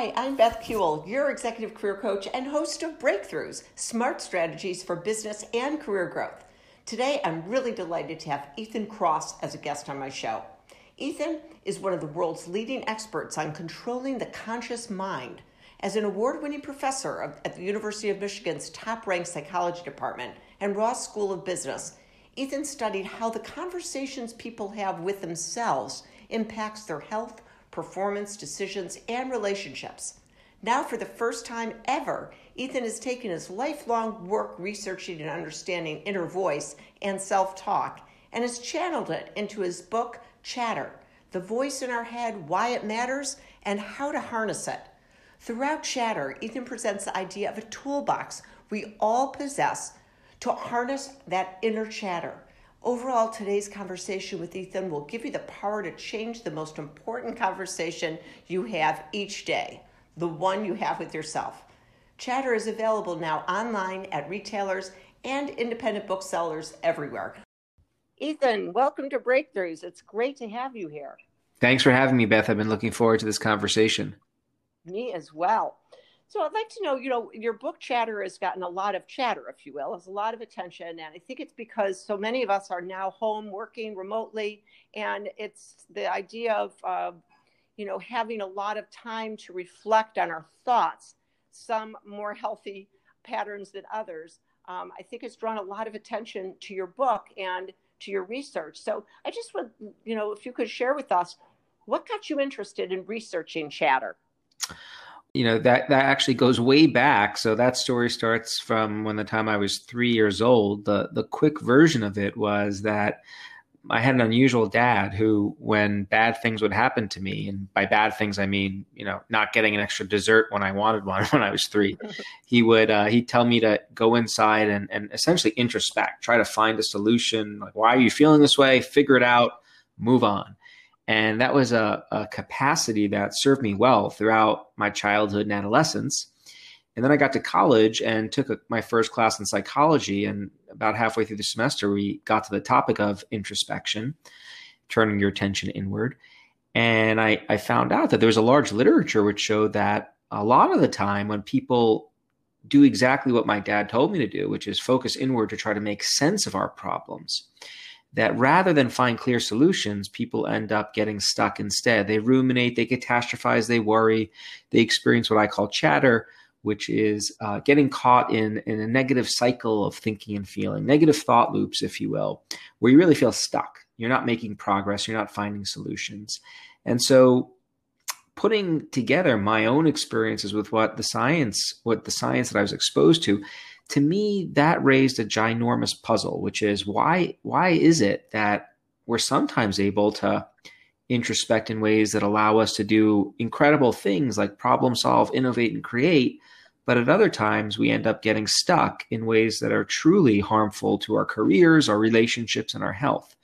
Hi, I'm Beth Kuehl, your executive career coach and host of Breakthroughs Smart Strategies for Business and Career Growth. Today, I'm really delighted to have Ethan Kross as a guest on my show. Ethan is one of the world's leading experts on controlling the conscious mind. As an award winning professor at the University of Michigan's top ranked psychology department and Ross School of Business, Ethan studied how the conversations people have with themselves impacts their health, performance, decisions, and relationships. Now, for the first time ever, Ethan has taken his lifelong work researching and understanding inner voice and self talk and has channeled it into his book, Chatter The Voice in Our Head, Why It Matters, and How to Harness It. Throughout Chatter, Ethan presents the idea of a toolbox we all possess to harness that inner chatter Overall, today's conversation with Ethan will give you the power to change the most important conversation you have each day, the one you have with yourself. Chatter is available now online at retailers and independent booksellers everywhere. Ethan, welcome to Breakthroughs. It's great to have you here. Thanks for having me, Beth. I've been looking forward to this conversation. Me as well. So I'd like to know, you know, your book chatter has gotten a lot of chatter, if you will, has a lot of attention. And I think it's because so many of us are now home working remotely. And it's the idea of, uh, you know, having a lot of time to reflect on our thoughts, some more healthy patterns than others. Um, I think it's drawn a lot of attention to your book and to your research. So I just would, you know, if you could share with us what got you interested in researching chatter? You know that that actually goes way back. So that story starts from when the time i was three years old. The the quick version of it was that i had an unusual dad who when bad things would happen to me and by bad things i mean you know not getting an extra dessert when i wanted one when i was three he would uh, he'd tell me to go inside and, and essentially introspect try to find a solution. Like why are you feeling this way? Figure it out. Move on and that was a, a capacity that served me well throughout my childhood and adolescence. And then I got to college and took a, my first class in psychology. And about halfway through the semester, we got to the topic of introspection, turning your attention inward. And I, I found out that there was a large literature which showed that a lot of the time when people do exactly what my dad told me to do, which is focus inward to try to make sense of our problems, that rather than find clear solutions, people end up getting stuck instead. They ruminate, they catastrophize, they worry, they experience what I call chatter, which is uh, getting caught in, in a negative cycle of thinking and feeling, negative thought loops, if you will, where you really feel stuck. You're not making progress, you're not finding solutions. And so putting together my own experiences with what the science, what the science that I was exposed to, to me that raised a ginormous puzzle which is why why is it that we're sometimes able to introspect in ways that allow us to do incredible things like problem solve innovate and create but at other times we end up getting stuck in ways that are truly harmful to our careers our relationships and our health.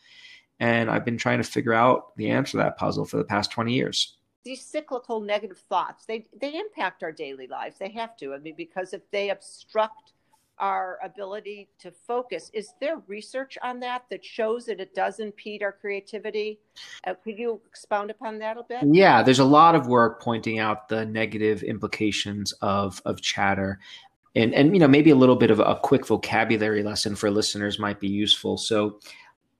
And i've been trying to figure out the answer to that puzzle for the past 20 years. These cyclical negative thoughts they they impact our daily lives. They have to. I mean because if they obstruct our ability to focus. Is there research on that that shows that it does impede our creativity? Uh, could you expound upon that a bit? Yeah, there's a lot of work pointing out the negative implications of of chatter. And, and you know maybe a little bit of a quick vocabulary lesson for listeners might be useful. So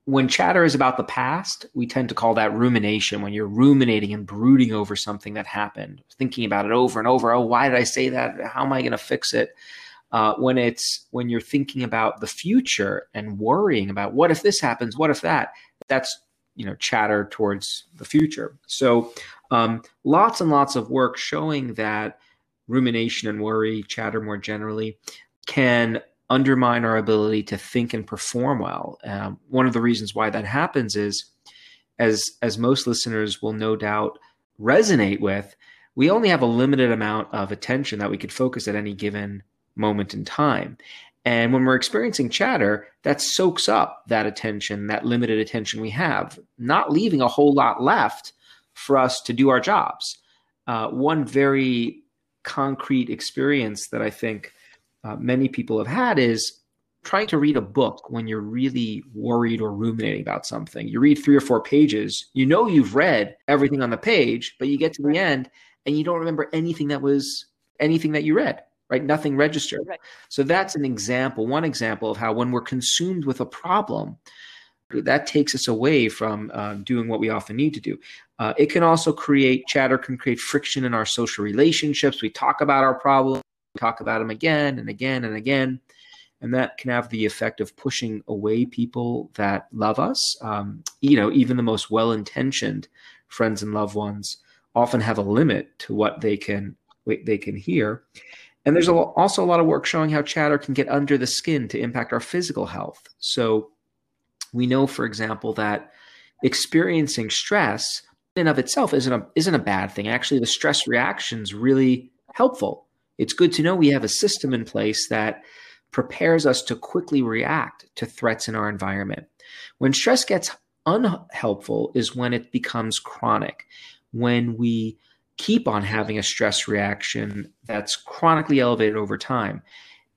when chatter is about the past, we tend to call that rumination when you're ruminating and brooding over something that happened, thinking about it over and over. Oh, why did I say that? How am I going to fix it? Uh, when it's when you're thinking about the future and worrying about what if this happens, what if that, that's you know chatter towards the future. So um, lots and lots of work showing that rumination and worry, chatter more generally, can undermine our ability to think and perform well. Um, one of the reasons why that happens is, as as most listeners will no doubt resonate with, we only have a limited amount of attention that we could focus at any given moment in time. And when we're experiencing chatter, that soaks up that attention, that limited attention we have, not leaving a whole lot left for us to do our jobs. Uh, one very concrete experience that I think uh, many people have had is trying to read a book when you're really worried or ruminating about something. You read three or four pages, you know you've read everything on the page, but you get to the end and you don't remember anything that was anything that you read right? Nothing registered. Right. so that's an example one example of how when we're consumed with a problem that takes us away from uh, doing what we often need to do. Uh, it can also create chatter can create friction in our social relationships. We talk about our problems talk about them again and again and again and that can have the effect of pushing away people that love us. Um, you know even the most well-intentioned friends and loved ones often have a limit to what they can they can hear and there's also a lot of work showing how chatter can get under the skin to impact our physical health. So we know for example that experiencing stress in of itself isn't a isn't a bad thing. Actually the stress reaction is really helpful. It's good to know we have a system in place that prepares us to quickly react to threats in our environment. When stress gets unhelpful is when it becomes chronic, when we keep on having a stress reaction that's chronically elevated over time.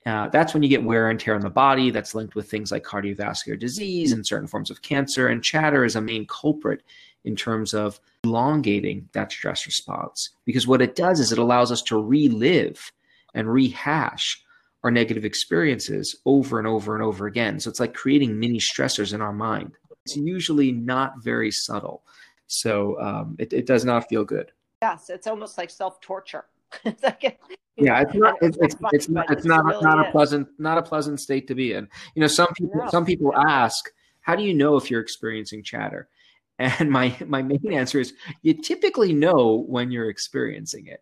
Uh, that's when you get wear and tear on the body that's linked with things like cardiovascular disease and certain forms of cancer. And chatter is a main culprit in terms of elongating that stress response. Because what it does is it allows us to relive and rehash our negative experiences over and over and over again. So it's like creating mini stressors in our mind. It's usually not very subtle. So um, it, it does not feel good. Yes, it's almost like self torture. yeah, it's not. It's, it's, it's not. It's not. Really not a pleasant. Not a pleasant state to be in. You know, some people. No. Some people ask, "How do you know if you're experiencing chatter?" And my my main answer is, you typically know when you're experiencing it.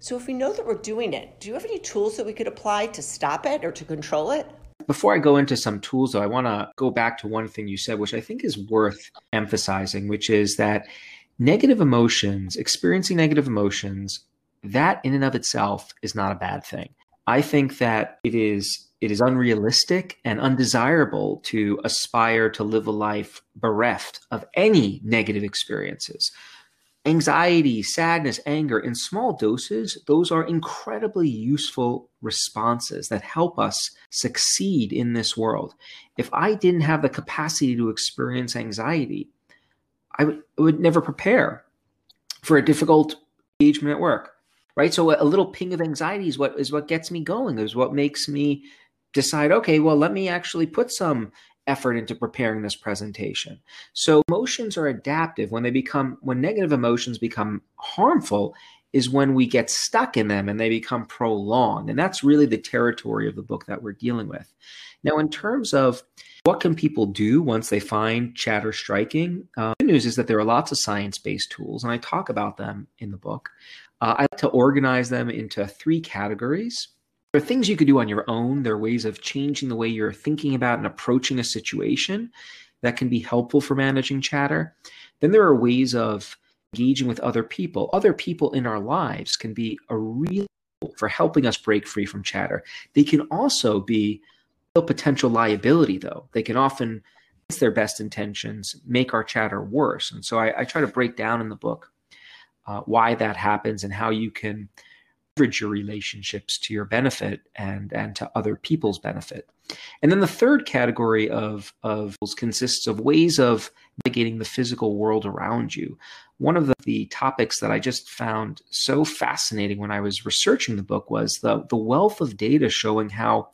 So, if we know that we're doing it, do you have any tools that we could apply to stop it or to control it? Before I go into some tools, though, I want to go back to one thing you said, which I think is worth emphasizing, which is that negative emotions, experiencing negative emotions, that in and of itself is not a bad thing. I think that it is it is unrealistic and undesirable to aspire to live a life bereft of any negative experiences anxiety, sadness, anger in small doses, those are incredibly useful responses that help us succeed in this world. If I didn't have the capacity to experience anxiety, I would, would never prepare for a difficult engagement at work. Right. So a little ping of anxiety is what is what gets me going, is what makes me decide, okay, well, let me actually put some effort into preparing this presentation. So emotions are adaptive when they become when negative emotions become harmful is when we get stuck in them and they become prolonged. And that's really the territory of the book that we're dealing with. Now, in terms of what can people do once they find chatter striking? Uh, the news is that there are lots of science-based tools, and I talk about them in the book. Uh, I like to organize them into three categories. There are things you could do on your own. There are ways of changing the way you're thinking about and approaching a situation that can be helpful for managing chatter. Then there are ways of engaging with other people. Other people in our lives can be a real for helping us break free from chatter. They can also be potential liability, though. They can often, against their best intentions, make our chatter worse. And so I, I try to break down in the book uh, why that happens and how you can leverage your relationships to your benefit and and to other people's benefit. And then the third category of of consists of ways of navigating the physical world around you. One of the, the topics that I just found so fascinating when I was researching the book was the the wealth of data showing how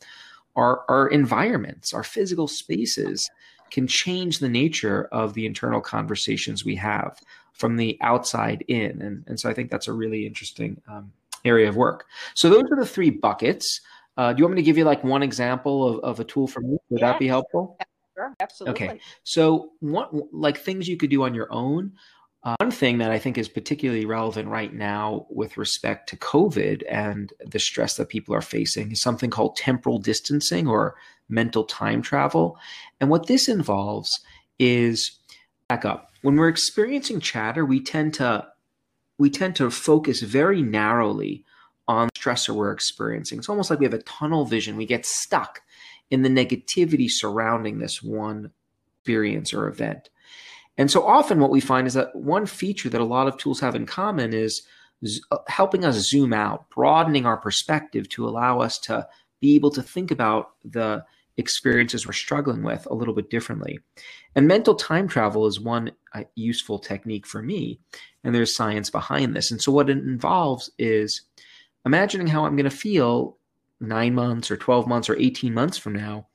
our our environments, our physical spaces can change the nature of the internal conversations we have from the outside in. And, and so I think that's a really interesting um, area of work. So those are the three buckets. Uh, do you want me to give you like one example of, of a tool for me? Would that be helpful? Sure, absolutely. Okay. So what like things you could do on your own. Uh, one thing that I think is particularly relevant right now with respect to COVID and the stress that people are facing is something called temporal distancing or mental time travel. And what this involves is back up. When we're experiencing chatter, we tend to we tend to focus very narrowly on the stressor we're experiencing. It's almost like we have a tunnel vision. We get stuck in the negativity surrounding this one experience or event. And so often what we find is that one feature that a lot of tools have in common is uh, helping us zoom out, broadening our perspective to allow us to be able to think about the experiences we're struggling with a little bit differently. And mental time travel is one uh, useful technique for me. And there's science behind this. And so, what it involves is imagining how I'm going to feel nine months or 12 months or 18 months from now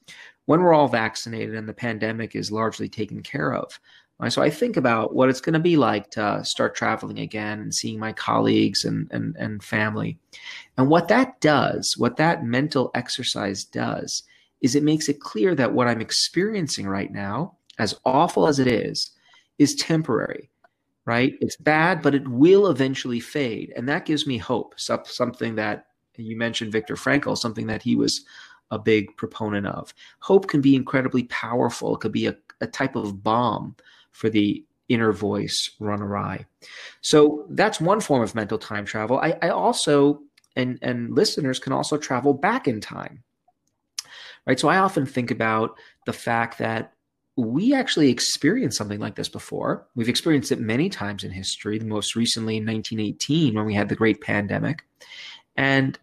when we're all vaccinated and the pandemic is largely taken care of. So I think about what it's going to be like to start traveling again and seeing my colleagues and, and, and family. And what that does, what that mental exercise does, is it makes it clear that what I'm experiencing right now, as awful as it is, is temporary, right? It's bad, but it will eventually fade. And that gives me hope, something that you mentioned Viktor Frankl, something that he was a big proponent of. Hope can be incredibly powerful. It could be a, a type of balm for the inner voice run awry. So that's one form of mental time travel. I, I also and and listeners can also travel back in time. Right. So I often think about the fact that we actually experienced something like this before. We've experienced it many times in history, the most recently in 1918 when we had the great pandemic. And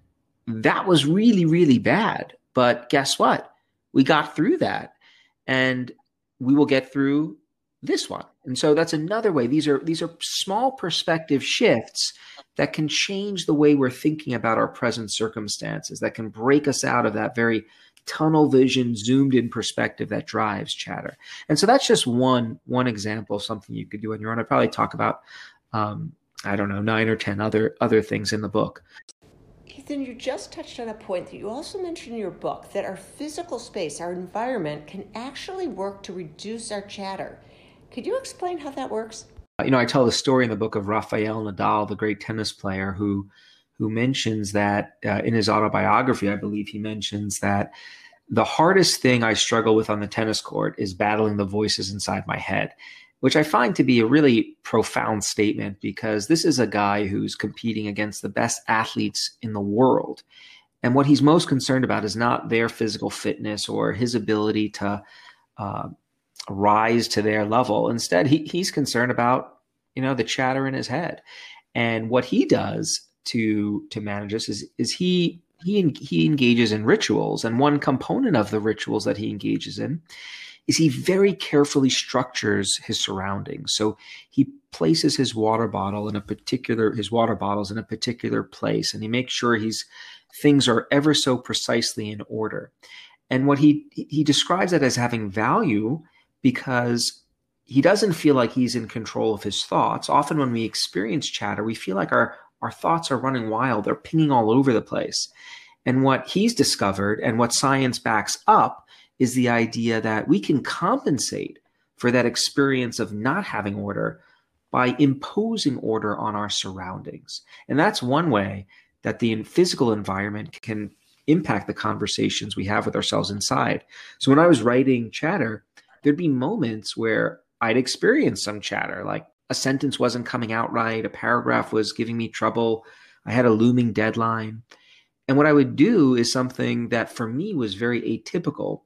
that was really, really bad. But guess what? We got through that. And we will get through this one. And so that's another way. These are these are small perspective shifts that can change the way we're thinking about our present circumstances, that can break us out of that very tunnel vision, zoomed in perspective that drives chatter. And so that's just one one example of something you could do on your own. I'd probably talk about um, I don't know, nine or ten other other things in the book. Ethan, you just touched on a point that you also mentioned in your book that our physical space, our environment, can actually work to reduce our chatter. Could you explain how that works? You know, I tell the story in the book of Rafael Nadal, the great tennis player, who who mentions that uh, in his autobiography, I believe he mentions that the hardest thing I struggle with on the tennis court is battling the voices inside my head, which I find to be a really profound statement because this is a guy who's competing against the best athletes in the world. And what he's most concerned about is not their physical fitness or his ability to uh, rise to their level. Instead, he, he's concerned about you know the chatter in his head, and what he does to to manage this is is he he he engages in rituals, and one component of the rituals that he engages in is he very carefully structures his surroundings. So he places his water bottle in a particular his water bottles in a particular place, and he makes sure he's things are ever so precisely in order. And what he he describes it as having value because he doesn't feel like he's in control of his thoughts. Often when we experience chatter, we feel like our, our thoughts are running wild, they're pinging all over the place. And what he's discovered and what science backs up is the idea that we can compensate for that experience of not having order by imposing order on our surroundings. And that's one way that the physical environment can impact the conversations we have with ourselves inside. So when I was writing chatter, there'd be moments where I'd experience some chatter, like a sentence wasn't coming out right, a paragraph was giving me trouble, I had a looming deadline. And what I would do is something that for me was very atypical.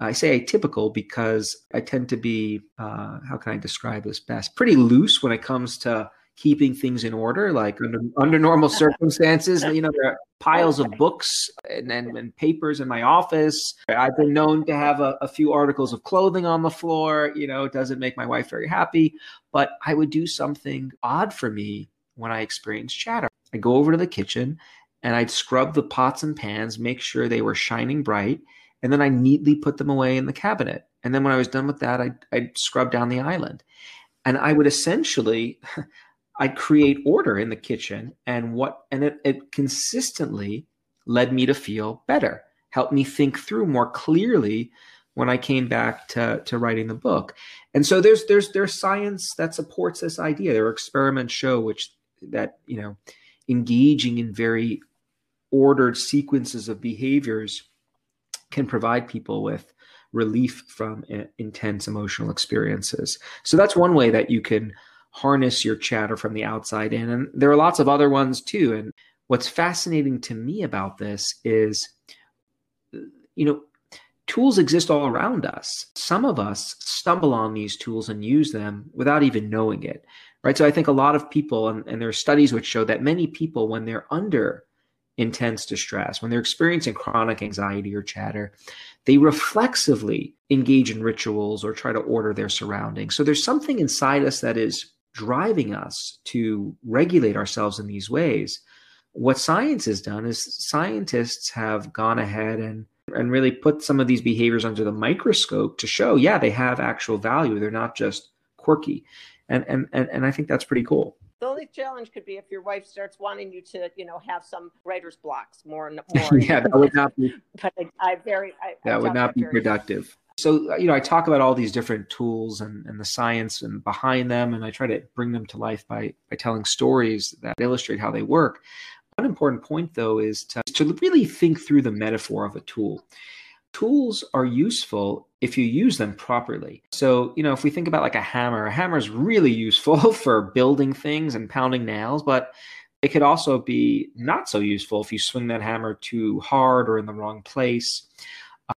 I say atypical because I tend to be, uh, how can I describe this best? Pretty loose when it comes to keeping things in order. Like under, under normal circumstances, you know, there are piles of books and, and, and, papers in my office. I've been known to have a, a few articles of clothing on the floor. You know, it doesn't make my wife very happy, but I would do something odd for me when I experienced chatter. I go over to the kitchen and I'd scrub the pots and pans, make sure they were shining bright, and then I neatly put them away in the cabinet. And then when I was done with that, I'd, I'd scrub down the island. And I would essentially I create order in the kitchen and what and it, it consistently led me to feel better, helped me think through more clearly when I came back to, to writing the book. And so there's there's there's science that supports this idea. There are experiments show which that, you know, engaging in very ordered sequences of behaviors can provide people with relief from uh, intense emotional experiences. So that's one way that you can harness your chatter from the outside in. And there are lots of other ones too. And what's fascinating to me about this is, you know, tools exist all around us. Some of us stumble on these tools and use them without even knowing it. Right. So I think a lot of people, and, and there are studies which show that many people, when they're under intense distress, when they're experiencing chronic anxiety or chatter, they reflexively engage in rituals or try to order their surroundings. So there's something inside us that is driving us to regulate ourselves in these ways. What science has done is scientists have gone ahead and and really put some of these behaviors under the microscope to show, yeah, they have actual value. They're not just quirky. And and and, and I think that's pretty cool. The only challenge could be if your wife starts wanting you to, you know, have some writer's blocks more and more. yeah, that would not be. But I, I very. I, that I would not be productive. So, uh, you know, I talk about all these different tools and, and the science and behind them, and I try to bring them to life by by telling stories that illustrate how they work. One important point, though, is to, to really think through the metaphor of a tool. Tools are useful if you use them properly. So, you know, if we think about like a hammer, a hammer is really useful for building things and pounding nails, but it could also be not so useful if you swing that hammer too hard or in the wrong place.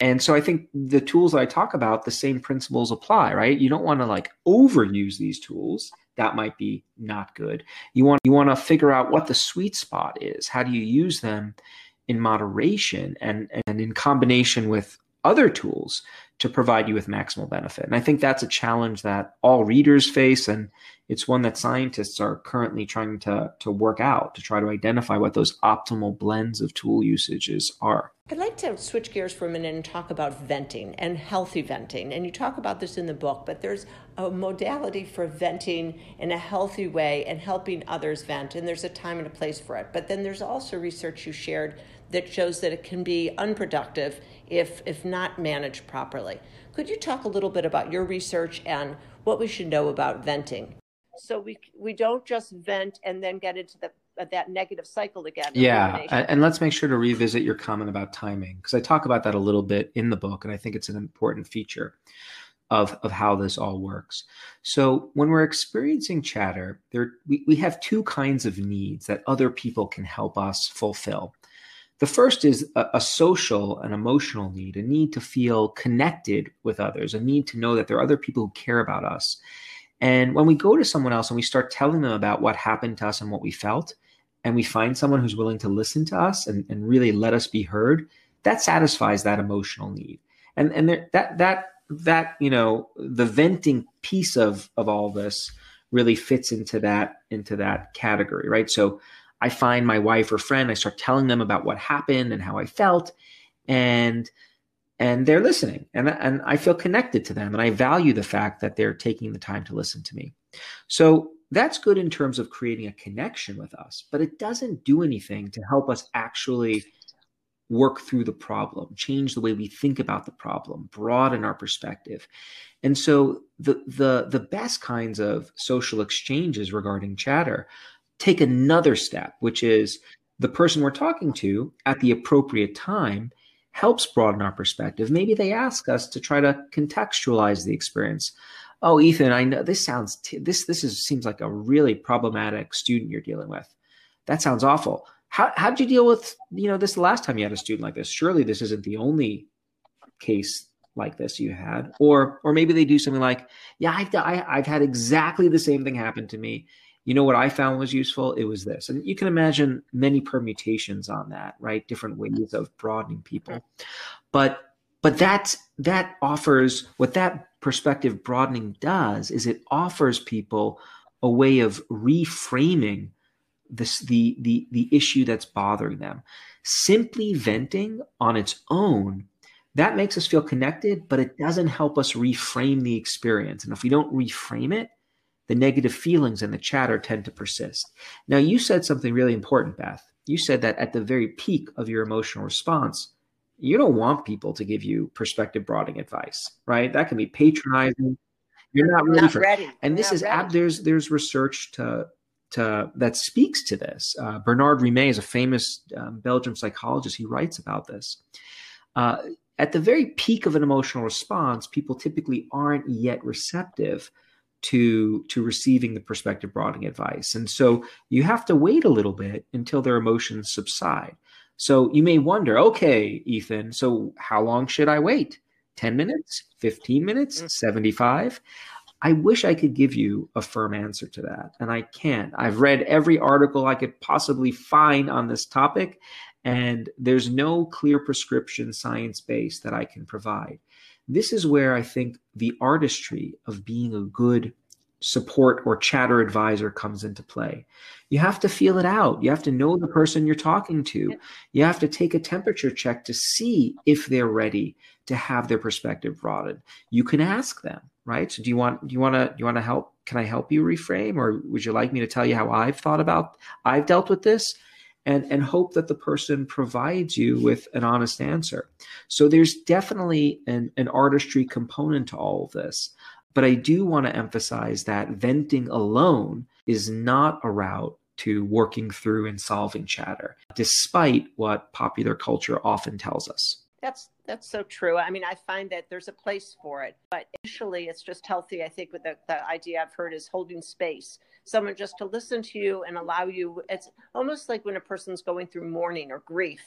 And so I think the tools that I talk about, the same principles apply, right? You don't want to like overuse these tools. That might be not good. You want you want to figure out what the sweet spot is. How do you use them in moderation and, and in combination with other tools to provide you with maximal benefit. And I think that's a challenge that all readers face. And it's one that scientists are currently trying to, to work out to try to identify what those optimal blends of tool usages are. I'd like to switch gears for a minute and talk about venting and healthy venting. And you talk about this in the book, but there's a modality for venting in a healthy way and helping others vent. And there's a time and a place for it. But then there's also research you shared that shows that it can be unproductive if, if not managed properly. Could you talk a little bit about your research and what we should know about venting? So we, we don't just vent and then get into the that negative cycle again. Yeah, and let's make sure to revisit your comment about timing because I talk about that a little bit in the book, and I think it's an important feature of of how this all works. So when we're experiencing chatter, there we, we have two kinds of needs that other people can help us fulfill. The first is a, a, social and emotional need, a need to feel connected with others, a need to know that there are other people who care about us. And when we go to someone else and we start telling them about what happened to us and what we felt, and we find someone who's willing to listen to us and, and really let us be heard, that satisfies that emotional need. And and there, that that that you know the venting piece of of all this really fits into that into that category, right? So I find my wife or friend, I start telling them about what happened and how I felt, and and they're listening, and and I feel connected to them, and I value the fact that they're taking the time to listen to me. So that's good in terms of creating a connection with us, but it doesn't do anything to help us actually work through the problem, change the way we think about the problem, broaden our perspective. And so the the the best kinds of social exchanges regarding chatter take another step, which is the person we're talking to at the appropriate time helps broaden our perspective. Maybe they ask us to try to contextualize the experience. Oh, Ethan, I know this sounds t- this this is seems like a really problematic student you're dealing with. That sounds awful. How how did you deal with you know this last time you had a student like this? Surely this isn't the only case like this you had, or or maybe they do something like, yeah, I've I, have i have had exactly the same thing happen to me, you know what I found was useful? It was this. And you can imagine many permutations on that, right? Different ways of broadening people. Mm-hmm. But but that that offers what that perspective broadening does is it offers people a way of reframing this the the the issue that's bothering them. Simply venting on its own that makes us feel connected, but it doesn't help us reframe the experience. And if we don't reframe it, the negative feelings and the chatter tend to persist. Now, you said something really important, Beth. You said that at the very peak of your emotional response, you don't want people to give you perspective broadening advice, right? That can be patronizing. You're not ready not for ready. And this not is there's there's research to to that speaks to this. Uh, Bernard Rimé is a famous um, Belgian psychologist. He writes about this. Uh, at the very peak of an emotional response, people typically aren't yet receptive to to receiving the perspective broadening advice. And so you have to wait a little bit until their emotions subside. So you may wonder okay ethan so how long should i wait? 10 minutes? 15 minutes? Mm. 75 i wish i could give you a firm answer to that and i can't. I've read every article i could possibly find on this topic and there's no clear prescription science base that I can provide. This is where I think the artistry of being a good support or chatter advisor comes into play. You have to feel it out. You have to know the person you're talking to. You have to take a temperature check to see if they're ready to have their perspective broadened. You can ask them, right? So do you want do you want to do you want to help? Can I help you reframe or would you like me to tell you how I've thought about I've dealt with this? And, and hope that the person provides you with an honest answer. So there's definitely an, an artistry component to all of this. But I do want to emphasize that venting alone is not a route to working through and solving chatter, despite what popular culture often tells us. That's that's so true. I mean, I find that there's a place for it, but initially it's just healthy. I think with the, the idea I've heard is holding space, someone just to listen to you and allow you. It's almost like when a person's going through mourning or grief,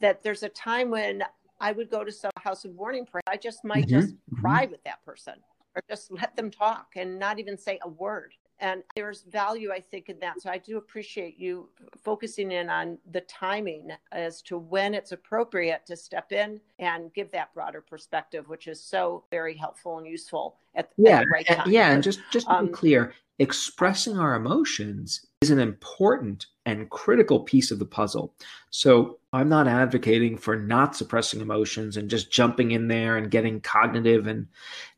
that there's a time when I would go to some house of mourning prayer. I just might mm-hmm. just mm-hmm. cry with that person or just let them talk and not even say a word. And there's value, I think, in that. So I do appreciate you focusing in on the timing as to when it's appropriate to step in and give that broader perspective, which is so very helpful and useful at, yeah, at the right time. Yeah, and just just to um, be clear, expressing our emotions is an important and critical piece of the puzzle. So I'm not advocating for not suppressing emotions and just jumping in there and getting cognitive. And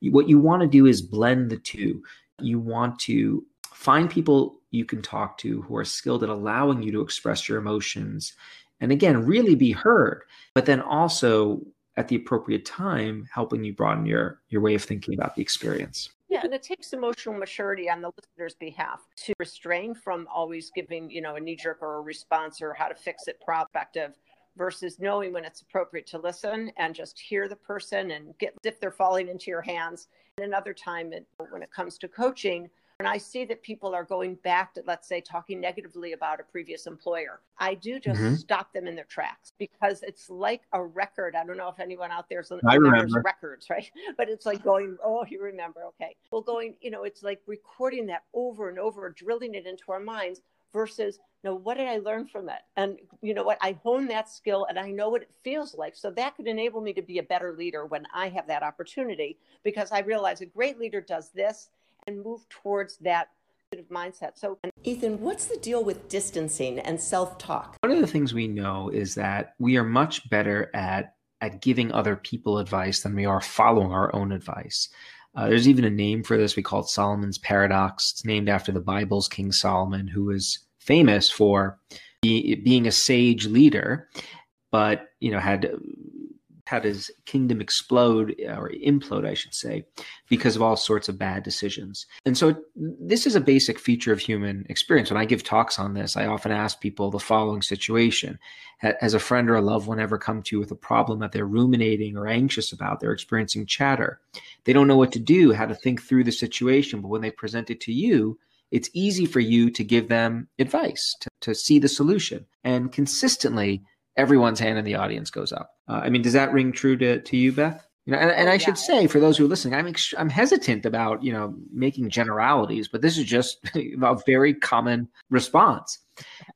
what you want to do is blend the two. You want to find people you can talk to who are skilled at allowing you to express your emotions and again, really be heard, but then also at the appropriate time, helping you broaden your, your way of thinking about the experience. Yeah, and it takes emotional maturity on the listener's behalf to restrain from always giving, you know, a knee jerk or a response or how to fix it prospective versus knowing when it's appropriate to listen and just hear the person and get if they're falling into your hands. And another time, when it comes to coaching, and I see that people are going back to, let's say, talking negatively about a previous employer, I do just mm-hmm. stop them in their tracks because it's like a record. I don't know if anyone out there remembers records, right? But it's like going, oh, you remember, okay. Well, going, you know, it's like recording that over and over, drilling it into our minds versus no what did i learn from it and you know what i hone that skill and i know what it feels like so that could enable me to be a better leader when i have that opportunity because i realize a great leader does this and move towards that mindset. So, Ethan, what's the deal with distancing and self talk? One of the things we know is that we are much better at at giving other people advice than we are following our own advice. Uh, there's even a name for this. We call it Solomon's paradox. It's named after the Bible's King Solomon, who was famous for be, being a sage leader, but you know had had his kingdom explode uh, or implode, I should say, because of all sorts of bad decisions. And so this is a basic feature of human experience. When I give talks on this, I often ask people the following situation. Has a friend or a loved one ever come to you with a problem that they're ruminating or anxious about? They're experiencing chatter. They don't know what to do, how to think through the situation, but when they present it to you, it's easy for you to give them advice, to, to see the solution. And consistently, everyone's hand in the audience goes up. Uh, I mean, does that ring true to, to you, Beth? You know, and, and I yeah. should say for those who are listening, I'm ex- I'm hesitant about you know making generalities, but this is just a very common response.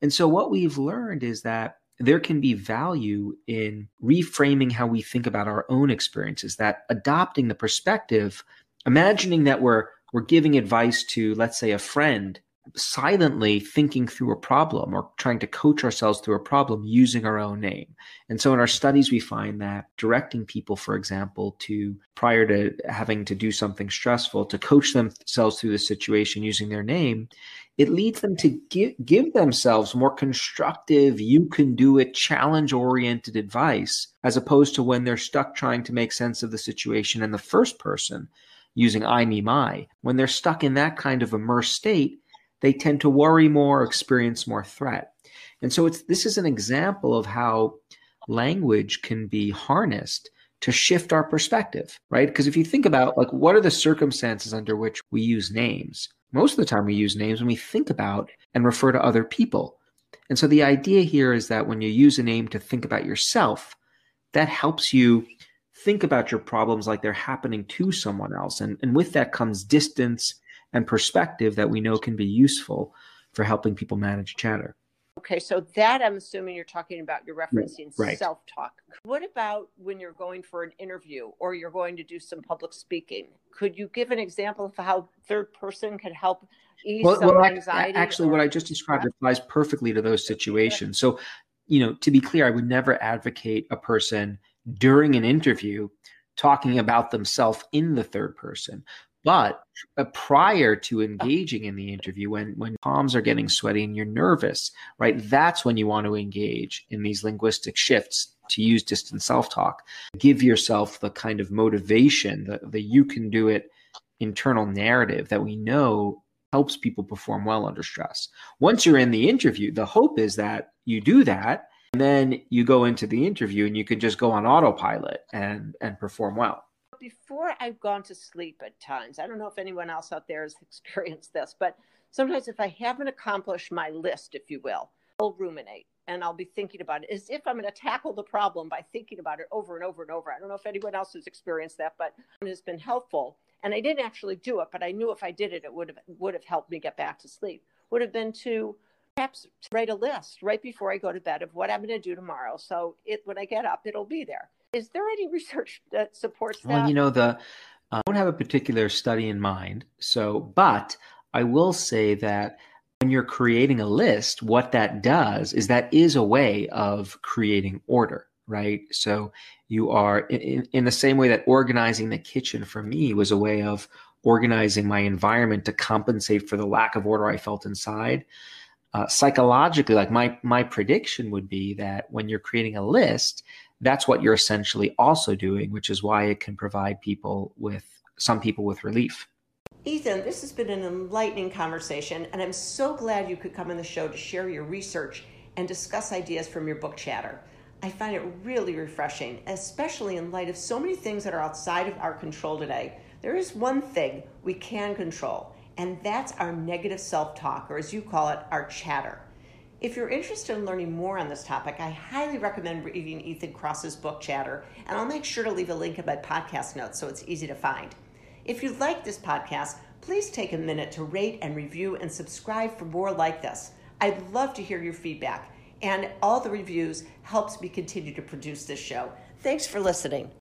And so what we've learned is that there can be value in reframing how we think about our own experiences. That adopting the perspective, imagining that we're we're giving advice to, let's say, a friend silently thinking through a problem or trying to coach ourselves through a problem using our own name. And so in our studies, we find that directing people, for example, to prior to having to do something stressful, to coach themselves through the situation using their name, it leads them to give, give themselves more constructive, you can do it, challenge oriented advice, as opposed to when they're stuck trying to make sense of the situation in the first person using I, me, my. When they're stuck in that kind of immersed state, they tend to worry more, experience more threat. And so it's this is an example of how language can be harnessed to shift our perspective, right? Because if you think about like what are the circumstances under which we use names? Most of the time we use names when we think about and refer to other people. And so the idea here is that when you use a name to think about yourself, that helps you think about your problems like they're happening to someone else. And, and with that comes distance and perspective that we know can be useful for helping people manage chatter. Okay, so that I'm assuming you're talking about, you're referencing right. self talk. What about when you're going for an interview or you're going to do some public speaking? Could you give an example of how third person can help ease well, some well, anxiety? Actually, or- what I just described applies perfectly to those situations. So, you know, to be clear, I would never advocate a person during an interview talking about themselves in the third person. But uh, prior to engaging in the interview, when when palms are getting sweaty and you're nervous, right? That's when you want to engage in these linguistic shifts to use distant self-talk. Give yourself the kind of motivation, the, the you can do it internal narrative that we know helps people perform well under stress. Once you're in the interview, the hope is that you do that and then you go into the interview and you can just go on autopilot and and perform well before I've gone to sleep at times, I don't know if anyone else out there has experienced this, but sometimes if I haven't accomplished my list, if you will, I'll ruminate and I'll be thinking about it as if I'm going to tackle the problem by thinking about it over and over and over. I don't know if anyone else has experienced that, but it has been helpful. And I didn't actually do it, but I knew if I did it, it would have would have helped me get back to sleep. Would have been to perhaps write a list right before I go to bed of what I'm going to do tomorrow. So it when I get up, it'll be there. Is there any research that supports that? Well, you know, the uh, I don't have a particular study in mind. So, but I will say that when you're creating a list, what that does is that is a way of creating order, right? So you are in, in the same way that organizing the kitchen for me was a way of organizing my environment to compensate for the lack of order I felt inside. Uh, psychologically, like my my prediction would be that when you're creating a list, that's what you're essentially also doing, which is why it can provide people with some people with relief. Ethan, this has been an enlightening conversation, and I'm so glad you could come on the show to share your research and discuss ideas from your book chatter. I find it really refreshing, especially in light of so many things that are outside of our control today. There is one thing we can control, and that's our negative self talk, or as you call it, our chatter. If you're interested in learning more on this topic, I highly recommend reading Ethan Kross's book, Chatter, and I'll make sure to leave a link in my podcast notes so it's easy to find. If you like this podcast, please take a minute to rate and review and subscribe for more like this. I'd love to hear your feedback, and all the reviews helps me continue to produce this show. Thanks for listening.